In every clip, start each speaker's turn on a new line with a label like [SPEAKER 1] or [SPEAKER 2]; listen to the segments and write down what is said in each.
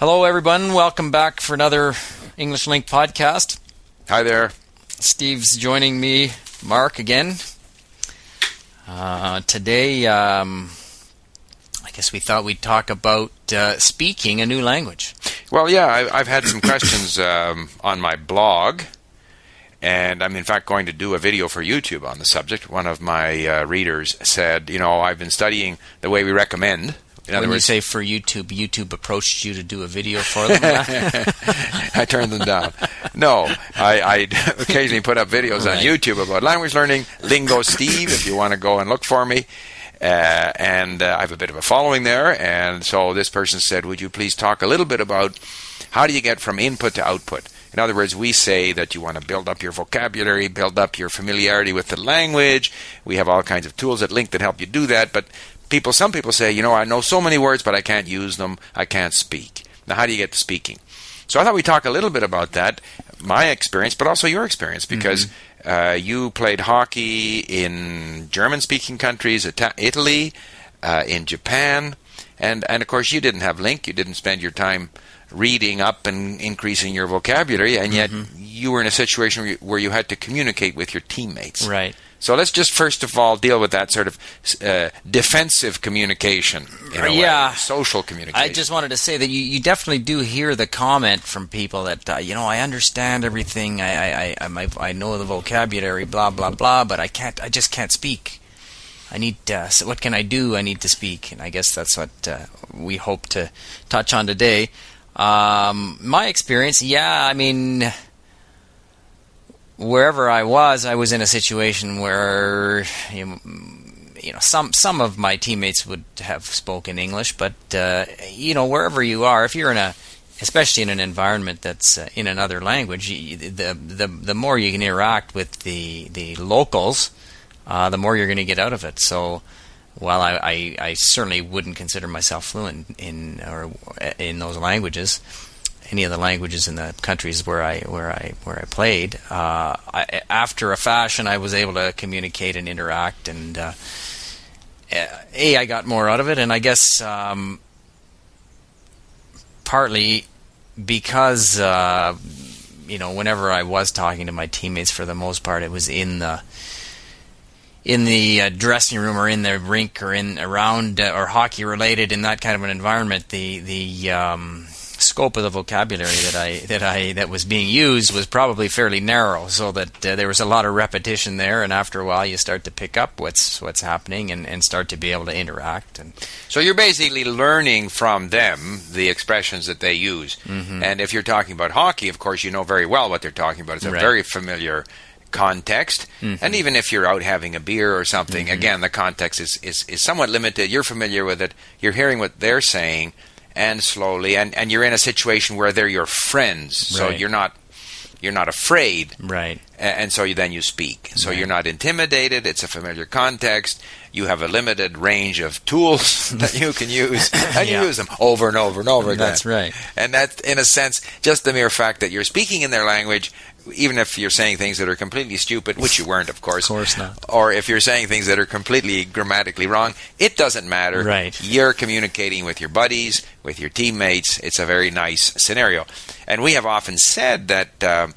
[SPEAKER 1] Hello, everyone. Welcome back for another English LingQ podcast.
[SPEAKER 2] Hi there.
[SPEAKER 1] Steve's joining me, Mark, again. Uh, today, um, I guess we thought we'd talk about uh, speaking a new language.
[SPEAKER 2] Well, yeah, I, have had some questions um, on my blog, and I'm in fact going to do a video for YouTube on the subject. One of my uh, readers said, you know, I've been studying the way we recommend
[SPEAKER 1] in when words, you say for YouTube, YouTube approached you to do a video for them.
[SPEAKER 2] I turned them down. No, I, I occasionally put up videos right. on YouTube about language learning. Lingo Steve, if you want to go and look for me. Uh, and uh, I have a bit of a following there. And so this person said, "Would you please talk a little bit about how do you get from input to output?" In other words, we say that you want to build up your vocabulary, build up your familiarity with the language. We have all kinds of tools at LingQ that help you do that. But people, some people say, you know, I know so many words, but I can't use them. I can't speak. Now, how do you get to speaking? So I thought we'd talk a little bit about that, my experience, but also your experience, because mm-hmm. uh, you played hockey in German-speaking countries, Italy, uh, in Japan, and and of course you didn't have LingQ. You didn't spend your time reading up and increasing your vocabulary, and yet mm-hmm. you were in a situation where you had to communicate with your teammates.
[SPEAKER 1] Right.
[SPEAKER 2] So let's just first of all deal with that sort of uh, defensive communication.
[SPEAKER 1] yeah,
[SPEAKER 2] way, social communication.
[SPEAKER 1] I just wanted to say that you, you definitely do hear the comment from people that uh, you know I understand everything. I I, I I know the vocabulary, blah blah blah, but I can't. I just can't speak. I need. Uh, so what can I do? I need to speak, and I guess that's what uh, we hope to touch on today. Um, my experience, yeah, I mean wherever I was, I was in a situation where you know, you know some some of my teammates would have spoken English, but uh, you know wherever you are, if you're in a especially in an environment that's uh, in another language, the the the more you can interact with the the locals, uh, the more you're going to get out of it. So. While I, I, I certainly wouldn't consider myself fluent in or in those languages, any of the languages in the countries where I where I where I played. Uh, I, after a fashion, I was able to communicate and interact, and uh, a I got more out of it, and I guess um, partly because uh, you know whenever I was talking to my teammates, for the most part, it was in the in the uh, dressing room or in the rink or in around uh, or hockey related in that kind of an environment the the um, scope of the vocabulary that I that I that was being used was probably fairly narrow, so that uh, there was a lot of repetition there, and after a while, you start to pick up what's what's happening and, and start to be able to interact. And
[SPEAKER 2] so you're basically learning from them the expressions that they use. Mm-hmm. And if you're talking about hockey, of course, you know very well what they're talking about. It's a right. very familiar context. Mm-hmm. And even if you're out having a beer or something, mm-hmm. again, the context is, is, is somewhat limited. You're familiar with it. You're hearing what they're saying and slowly and, and you're in a situation where they're your friends so right. you're not you're not afraid.
[SPEAKER 1] Right.
[SPEAKER 2] And, and so you, then you speak. So right. you're not intimidated. It's a familiar context. You have a limited range of tools that you can use. And yeah. you use them over and over and over again.
[SPEAKER 1] that's right.
[SPEAKER 2] And that in a sense just the mere fact that you're speaking in their language even if you're saying things that are completely stupid, which you weren't, of course.
[SPEAKER 1] Of course not.
[SPEAKER 2] Or if you're saying things that are completely grammatically wrong, it doesn't matter.
[SPEAKER 1] Right.
[SPEAKER 2] You're communicating with your buddies, with your teammates. It's a very nice scenario. And we have often said that uh,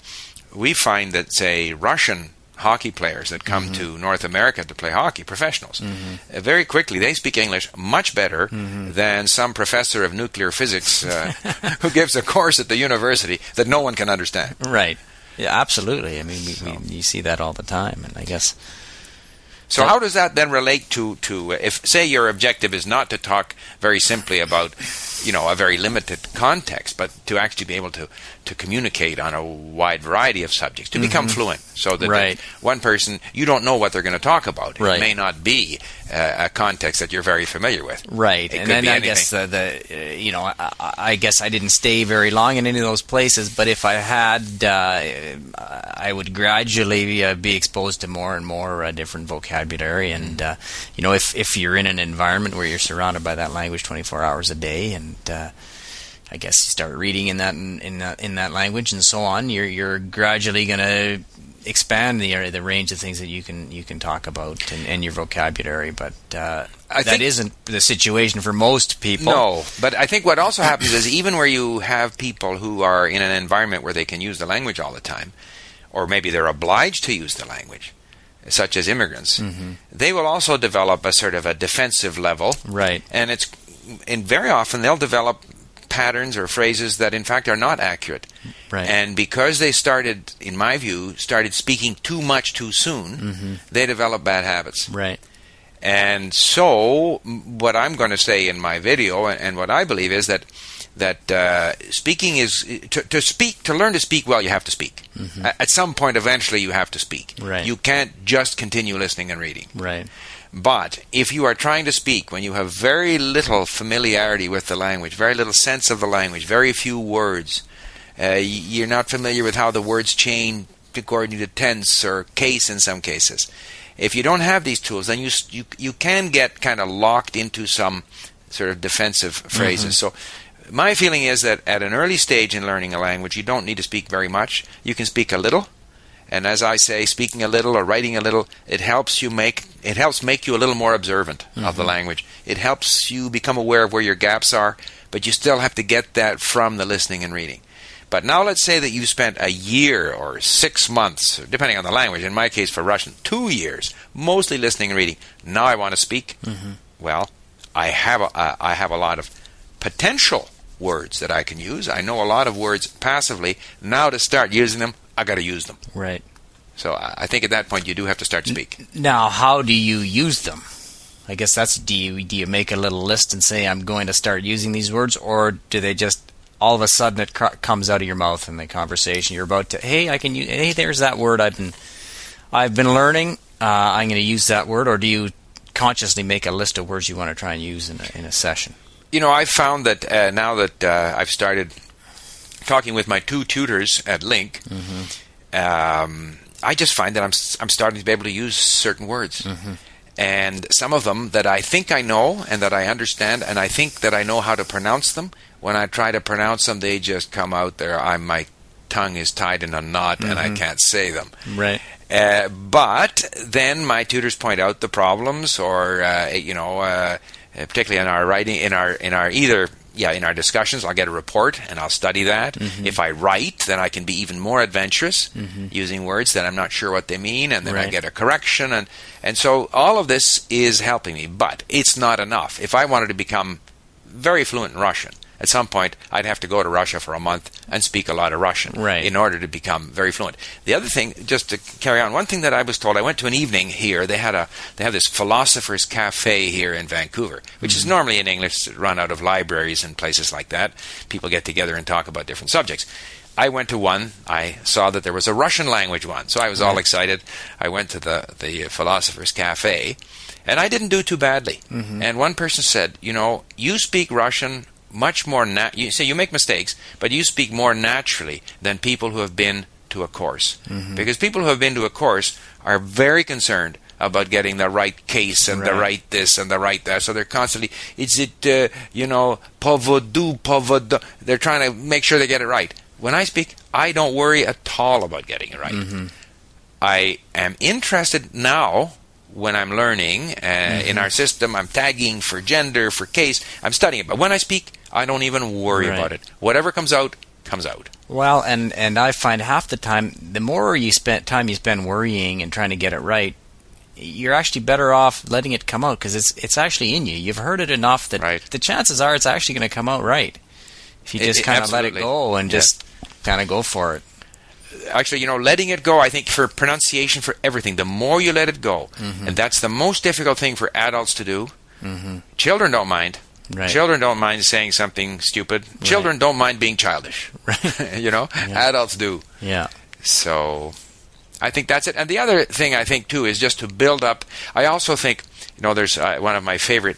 [SPEAKER 2] we find that, say, Russian hockey players that come mm-hmm. to North America to play hockey, professionals, mm-hmm. uh, very quickly they speak English much better mm-hmm. than some professor of nuclear physics uh, who gives a course at the university that no one can understand.
[SPEAKER 1] Right. Yeah, absolutely. I mean, we, so. we, you see that all the time, and I guess.
[SPEAKER 2] So, so, how does that then relate to to uh, if say your objective is not to talk very simply about you know a very limited context, but to actually be able to to communicate on a wide variety of subjects, to mm-hmm. become fluent, so that,
[SPEAKER 1] right.
[SPEAKER 2] one person you don't know what they're going to talk about.
[SPEAKER 1] Right.
[SPEAKER 2] It may not be uh, a context that you're very familiar with.
[SPEAKER 1] Right,
[SPEAKER 2] it
[SPEAKER 1] and then I guess the, the uh, you know I, I, guess I didn't stay very long in any of those places, but if I had, uh, I would gradually uh, be exposed to more and more uh, different vocabulary, and uh, you know if if you're in an environment where you're surrounded by that language 24 hours a day and I guess you start reading in that in that in that language and so on. You're you're gradually going to expand the the range of things that you can you can talk about and, and your vocabulary. But uh,
[SPEAKER 2] I
[SPEAKER 1] that isn't the situation for most people.
[SPEAKER 2] No, but I think what also happens is even where you have people who are in an environment where they can use the language all the time, or maybe they're obliged to use the language, such as immigrants, they will also develop a sort of a defensive level,
[SPEAKER 1] Right.
[SPEAKER 2] and it's and very often they'll develop patterns or phrases that in fact are not accurate.
[SPEAKER 1] Right.
[SPEAKER 2] And because they started, in my view, started speaking too much too soon, mm-hmm. they develop bad habits.
[SPEAKER 1] Right.
[SPEAKER 2] And so, what I'm going to say in my video, and, and what I believe is that that uh, speaking is to, to speak to learn to speak well. You have to speak. A- At some point, eventually, you have to speak.
[SPEAKER 1] Right.
[SPEAKER 2] You can't just continue listening and reading.
[SPEAKER 1] Right.
[SPEAKER 2] But if you are trying to speak when you have very little familiarity with the language, very little sense of the language, very few words, uh, you're not familiar with how the words change according to tense or case in some cases. If you don't have these tools, then you you you can get kind of locked into some sort of defensive phrases. So. My feeling is that at an early stage in learning a language, you don't need to speak very much. You can speak a little, and as I say, speaking a little or writing a little, it helps you make it helps make you a little more observant of the language. It helps you become aware of where your gaps are, but you still have to get that from the listening and reading. But now let's say that you spent a year or six months, depending on the language. In my case, for Russian, two years, mostly listening and reading. Now I want to speak. Well, I have a, uh, I have a lot of potential words that I can use. I know a lot of words passively. Now to start using them, I got to use them.
[SPEAKER 1] Right.
[SPEAKER 2] So I think at that point you do have to start speaking.
[SPEAKER 1] Now, how do you use them? I guess that's do you do you make a little list and say I'm going to start using these words, or do they just all of a sudden it cr- comes out of your mouth in the conversation? You're about to hey I can use hey there's that word I've been I've been learning. Uh, I'm going to use that word, or do you consciously make a list of words you want to try and use in a, in a session?
[SPEAKER 2] You know, I've found that uh, now that uh, I've started talking with my two tutors at LingQ, um, I just find that I'm I'm starting to be able to use certain words. And some of them that I think I know and that I understand, and I think that I know how to pronounce them. When I try to pronounce them, they just come out there. I my tongue is tied in a knot, and I can't say them.
[SPEAKER 1] Right.
[SPEAKER 2] Uh, but then my tutors point out the problems, or uh, you know, uh, Uh, particularly in our writing, in our in our either yeah in our discussions, I'll get a report and I'll study that. Mm-hmm. If I write, then I can be even more adventurous mm-hmm. using words that I'm not sure what they mean, and then I get a correction, and and so all of this is helping me. But it's not enough. If I wanted to become very fluent in Russian. At some point, I'd have to go to Russia for a month and speak a lot of Russian
[SPEAKER 1] Right.
[SPEAKER 2] in order to become very fluent. The other thing, just to carry on, one thing that I was told, I went to an evening here. They had a they have this philosophers cafe here in Vancouver, which is mm-hmm. normally in English, run out of libraries and places like that. People get together and talk about different subjects. I went to one. I saw that there was a Russian language one, so I was all excited. I went to the the philosophers cafe, and I didn't do too badly. Mm-hmm. And one person said, "You know, you speak Russian much more. Na- you say you make mistakes, but you speak more naturally than people who have been to a course. Because people who have been to a course are very concerned." About getting the right case and the
[SPEAKER 1] Right.
[SPEAKER 2] right this and the right that, so they're constantly. Is it uh, you know povodu povodu? They're trying to make sure they get it right. When I speak, I don't worry at all about getting it right. I am interested now when I'm learning uh, in our system. I'm tagging for gender, for case. I'm studying it. But when I speak, I don't even worry
[SPEAKER 1] Right.
[SPEAKER 2] about it. Whatever comes out, comes out.
[SPEAKER 1] Well, and and I find half the time, the more you spend time you spend worrying and trying to get it right, you're actually better off letting it come out because it's it's actually in you. You've heard it enough that
[SPEAKER 2] Right.
[SPEAKER 1] the chances are it's actually going to come out right if you just kind of let it go and
[SPEAKER 2] Yeah.
[SPEAKER 1] just kind of go for it.
[SPEAKER 2] Actually, you know, letting it go, I think, for pronunciation, for everything, the more you let it go, and that's the most difficult thing for adults to do. Children don't mind.
[SPEAKER 1] Right.
[SPEAKER 2] Children don't mind saying something stupid. Children don't mind being childish. you know, adults do.
[SPEAKER 1] Yeah.
[SPEAKER 2] So I think that's it. And the other thing I think too is just to build up. I also think you know there's uh, one of my favorite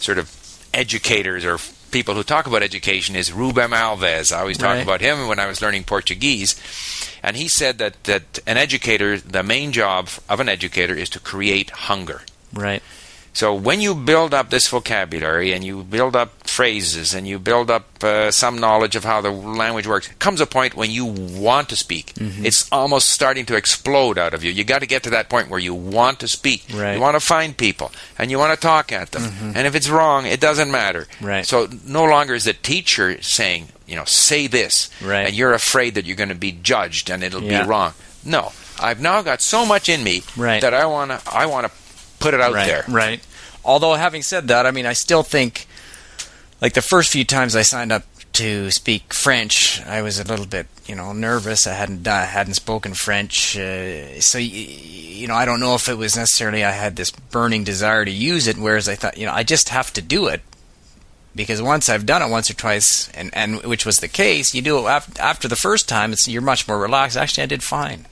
[SPEAKER 2] sort of educators or people who talk about education is Rubem Alves. I always talk
[SPEAKER 1] Right.
[SPEAKER 2] about him when I was learning Portuguese, and he said that that an educator, the main job of an educator is to create hunger.
[SPEAKER 1] Right.
[SPEAKER 2] So when you build up this vocabulary and you build up phrases and you build up uh, some knowledge of how the language works, comes a point when you want to speak.
[SPEAKER 1] Mm-hmm.
[SPEAKER 2] It's almost starting to explode out of you. You got to get to that point where you want to speak.
[SPEAKER 1] Right.
[SPEAKER 2] You want to find people and you want to talk at them. And if it's wrong, it doesn't matter.
[SPEAKER 1] Mm-hmm. Right.
[SPEAKER 2] So no longer is the teacher saying, you know, say this,
[SPEAKER 1] Right.
[SPEAKER 2] and you're afraid that you're going to be judged and it'll
[SPEAKER 1] Yeah.
[SPEAKER 2] be wrong. No, I've now got so much in me
[SPEAKER 1] Right.
[SPEAKER 2] that I want to I want to put it out
[SPEAKER 1] right,
[SPEAKER 2] there.
[SPEAKER 1] Right. Although having said that, I mean, I still think, like the first few times I signed up to speak French, I was a little bit, you know, nervous. I hadn't done, hadn't spoken French, uh, so y- you know, I don't know if it was necessarily I had this burning desire to use it, whereas I thought, you know, I just have to do it because once I've done it once or twice, and and which was the case, you do it af- after the first time, it's you're much more relaxed. Actually, I did fine.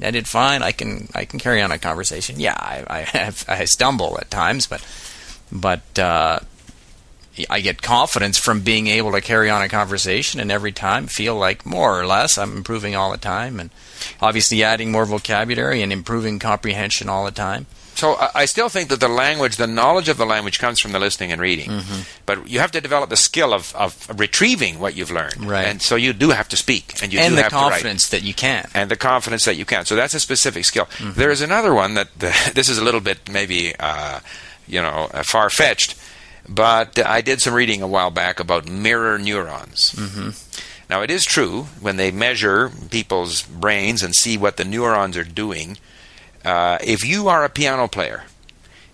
[SPEAKER 1] I did fine. I can I can carry on a conversation. Yeah, I I, have, I stumble at times, but but uh, I get confidence from being able to carry on a conversation, and every time feel like more or less I'm improving all the time, and obviously adding more vocabulary and improving comprehension all the time.
[SPEAKER 2] So I I still think that the language, the knowledge of the language, comes from the listening and reading.
[SPEAKER 1] Mm-hmm.
[SPEAKER 2] But you have to develop the skill of, of retrieving what you've learned,
[SPEAKER 1] Right.
[SPEAKER 2] and so you do have to speak, and you
[SPEAKER 1] and
[SPEAKER 2] do
[SPEAKER 1] the
[SPEAKER 2] have to write.
[SPEAKER 1] confidence that you can.
[SPEAKER 2] and the confidence that you can. So that's a specific skill.
[SPEAKER 1] Mm-hmm.
[SPEAKER 2] There is another one that this is a little bit maybe uh, you know uh, far fetched, but I did some reading a while back about mirror neurons. Mm-hmm. Now it is true when they measure people's brains and see what the neurons are doing. Uh, if you are a piano player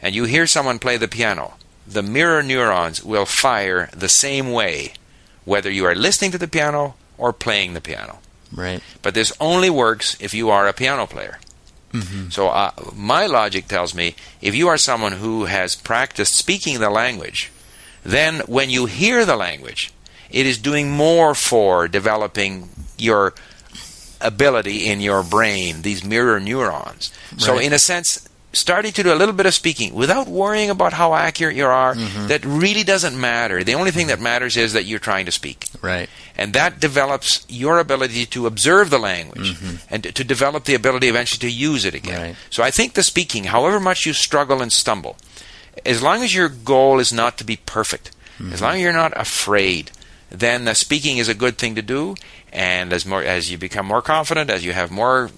[SPEAKER 2] and you hear someone play the piano, the mirror neurons will fire the same way, whether you are listening to the piano or playing the piano
[SPEAKER 1] Right.
[SPEAKER 2] but this only works if you are a piano player. So uh, my logic tells me if you are someone who has practiced speaking the language, then when you hear the language, it is doing more for developing your ability in your brain, these mirror neurons. So in a sense, starting to do a little bit of speaking without worrying about how accurate you are, mm-hmm. that really doesn't matter. The only thing that mm-hmm. matters is that you're trying to speak
[SPEAKER 1] Right.
[SPEAKER 2] and that develops your ability to observe the language mm-hmm. and to, develop the ability eventually to use it again.
[SPEAKER 1] Right.
[SPEAKER 2] So I think the speaking, however much you struggle and stumble, as long as your goal is not to be perfect, as long as you're not afraid, then the speaking is a good thing to do. And as more as you become more confident, as you have more,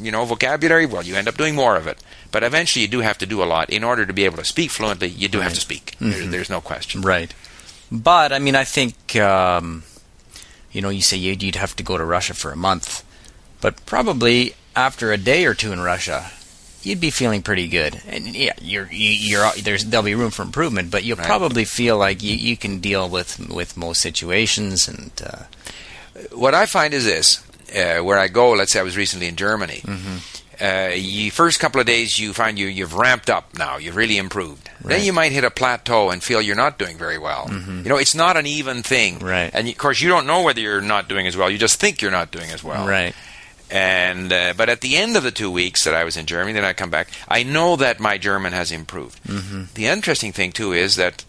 [SPEAKER 2] you know, vocabulary, well, you end up doing more of it. But eventually, you do have to do a lot in order to be able to speak fluently. You do have to speak. There, there's no question.
[SPEAKER 1] Right. But I mean, I think um, you know, you say you'd, you'd have to go to Russia for a month, but probably after a day or two in Russia, you'd be feeling pretty good. And yeah, you're you, you're there's there'll be room for improvement, but you'll
[SPEAKER 2] Right.
[SPEAKER 1] probably feel like you, you can deal with with most situations and. Uh,
[SPEAKER 2] what I find is this: uh, where I go, let's say I was recently in Germany.
[SPEAKER 1] Mm-hmm.
[SPEAKER 2] Uh, you first couple of days, you find you you've ramped up now. You've really improved. Then
[SPEAKER 1] Right. Mm-hmm.
[SPEAKER 2] you might hit a plateau and feel you're not doing very well. You know, it's not an even thing.
[SPEAKER 1] Right.
[SPEAKER 2] And of course, you don't know whether you're not doing as well. You just think you're not doing as well.
[SPEAKER 1] right.
[SPEAKER 2] And uh, but at the end of the two weeks that I was in Germany, then I come back. I know that my German has improved.
[SPEAKER 1] Mm-hmm.
[SPEAKER 2] The interesting thing too is that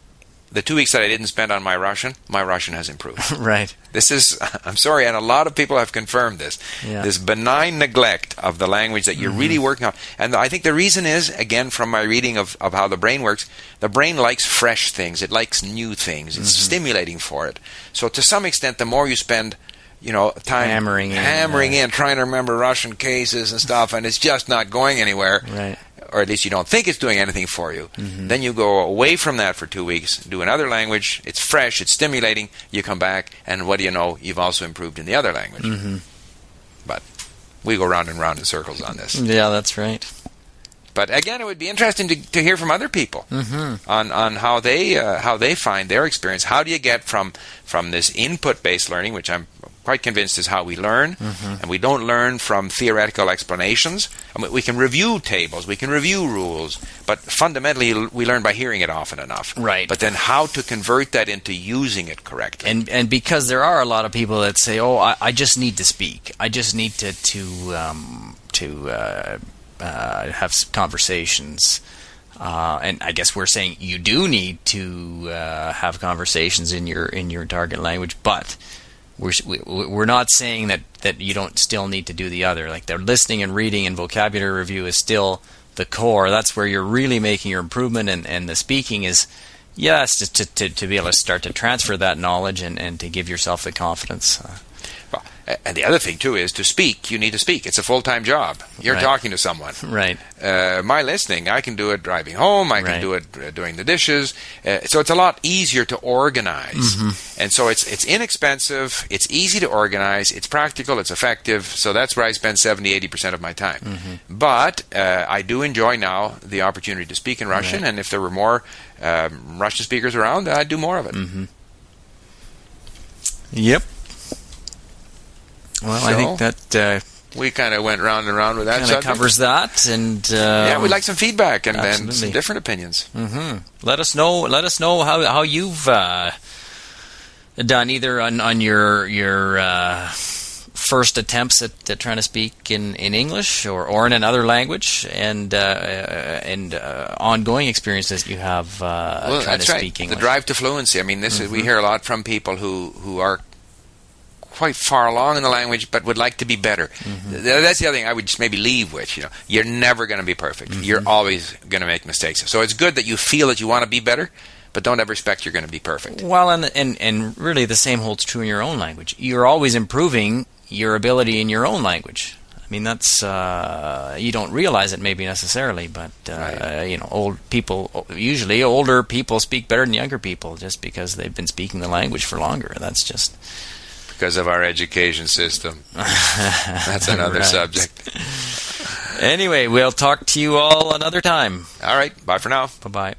[SPEAKER 2] the two weeks that I didn't spend on my Russian, my Russian has improved.
[SPEAKER 1] Right.
[SPEAKER 2] This is, I'm sorry, and a lot of people have confirmed this.
[SPEAKER 1] Yeah.
[SPEAKER 2] This benign neglect of the language that you're really working on. And I think the reason is, again, from my reading of, of how the brain works, the brain likes fresh things. It likes new things. It's stimulating for it. So to some extent, the more you spend, you know, time
[SPEAKER 1] Hammering in,
[SPEAKER 2] hammering
[SPEAKER 1] yeah.
[SPEAKER 2] in, trying to remember Russian cases and stuff, and it's just not going anywhere
[SPEAKER 1] Right.
[SPEAKER 2] or at least you don't think it's doing anything for you. Mm-hmm. Then you go away from that for two weeks, do another language. It's fresh, it's stimulating. You come back, and what do you know? You've also improved in the other language. Mm-hmm. But we go round and round in circles on this.
[SPEAKER 1] Yeah, that's right.
[SPEAKER 2] But again, it would be interesting to, to hear from other people on on how they uh, how they find their experience. How do you get from from this input based learning, which I'm quite convinced is how we learn, and we don't learn from theoretical explanations. I mean, we can review tables, we can review rules, but fundamentally we learn by hearing it often enough.
[SPEAKER 1] Right.
[SPEAKER 2] But then how to convert that into using it correctly.
[SPEAKER 1] and and because there are a lot of people that say, "Oh, I, I just need to speak. I just need to to um, to uh, uh, have conversations." Uh, and I guess we're saying you do need to uh, have conversations in your in your target language, but we're we- we're not saying that that you don't still need to do the other. Like the listening and reading and vocabulary review is still the core. That's where you're really making your improvement, and, and the speaking is, yes, to, to, to be able to start to transfer that knowledge and, and to give yourself the confidence.
[SPEAKER 2] And the other thing too is to speak. You need to speak. It's a full time job. You're
[SPEAKER 1] Right.
[SPEAKER 2] talking to someone.
[SPEAKER 1] right.
[SPEAKER 2] Uh, my listening, I can do it driving home. I can
[SPEAKER 1] Right.
[SPEAKER 2] do it uh, doing the dishes. Uh, so it's a lot easier to organize,
[SPEAKER 1] Mm-hmm.
[SPEAKER 2] and so it's it's inexpensive. It's easy to organize. It's practical. It's effective. So that's where I spend 70, 80 percent of my time.
[SPEAKER 1] Mm-hmm.
[SPEAKER 2] But uh, I do enjoy now the opportunity to speak in Russian, and if there were more um, Russian speakers around, I'd do more of it.
[SPEAKER 1] Mm-hmm. Yep. Well, I think that uh,
[SPEAKER 2] We kind of went round and round with that
[SPEAKER 1] kind covers that, and uh,
[SPEAKER 2] yeah, we'd like some feedback and, and some different opinions.
[SPEAKER 1] hmm Let us know. Let us know how how you've uh, done either on on your your uh, first attempts at, at trying to speak in, in English or, or in another language, and uh, uh, and uh, ongoing experiences you have uh,
[SPEAKER 2] well,
[SPEAKER 1] trying to
[SPEAKER 2] right.
[SPEAKER 1] speak
[SPEAKER 2] The drive to fluency. I mean, this is, we
[SPEAKER 1] Mm-hmm.
[SPEAKER 2] hear a lot from people who who are quite far along in the language, but would like to be better.
[SPEAKER 1] Mm-hmm.
[SPEAKER 2] That's the other thing I would just maybe leave with. You know, you're never going to be perfect.
[SPEAKER 1] Mm-hmm.
[SPEAKER 2] You're always going to make mistakes. So it's good that you feel that you want to be better, but don't ever expect you're going to be perfect.
[SPEAKER 1] Well, and, and and really the same holds true in your own language. You're always improving your ability in your own language. I mean, that's uh, you don't realize it maybe necessarily, but uh,
[SPEAKER 2] Right.
[SPEAKER 1] you know, old people usually older people speak better than younger people just because they've been speaking the language for longer. That's just
[SPEAKER 2] Because of our education system. That's another
[SPEAKER 1] Right.
[SPEAKER 2] subject.
[SPEAKER 1] anyway. We'll talk to you all another time.
[SPEAKER 2] All right. Bye for now.
[SPEAKER 1] Bye bye.